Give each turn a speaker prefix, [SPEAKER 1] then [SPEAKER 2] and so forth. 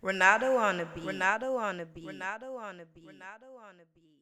[SPEAKER 1] Renato on the beat. Renato on the beat. Renato on the beat. Renato on the beat.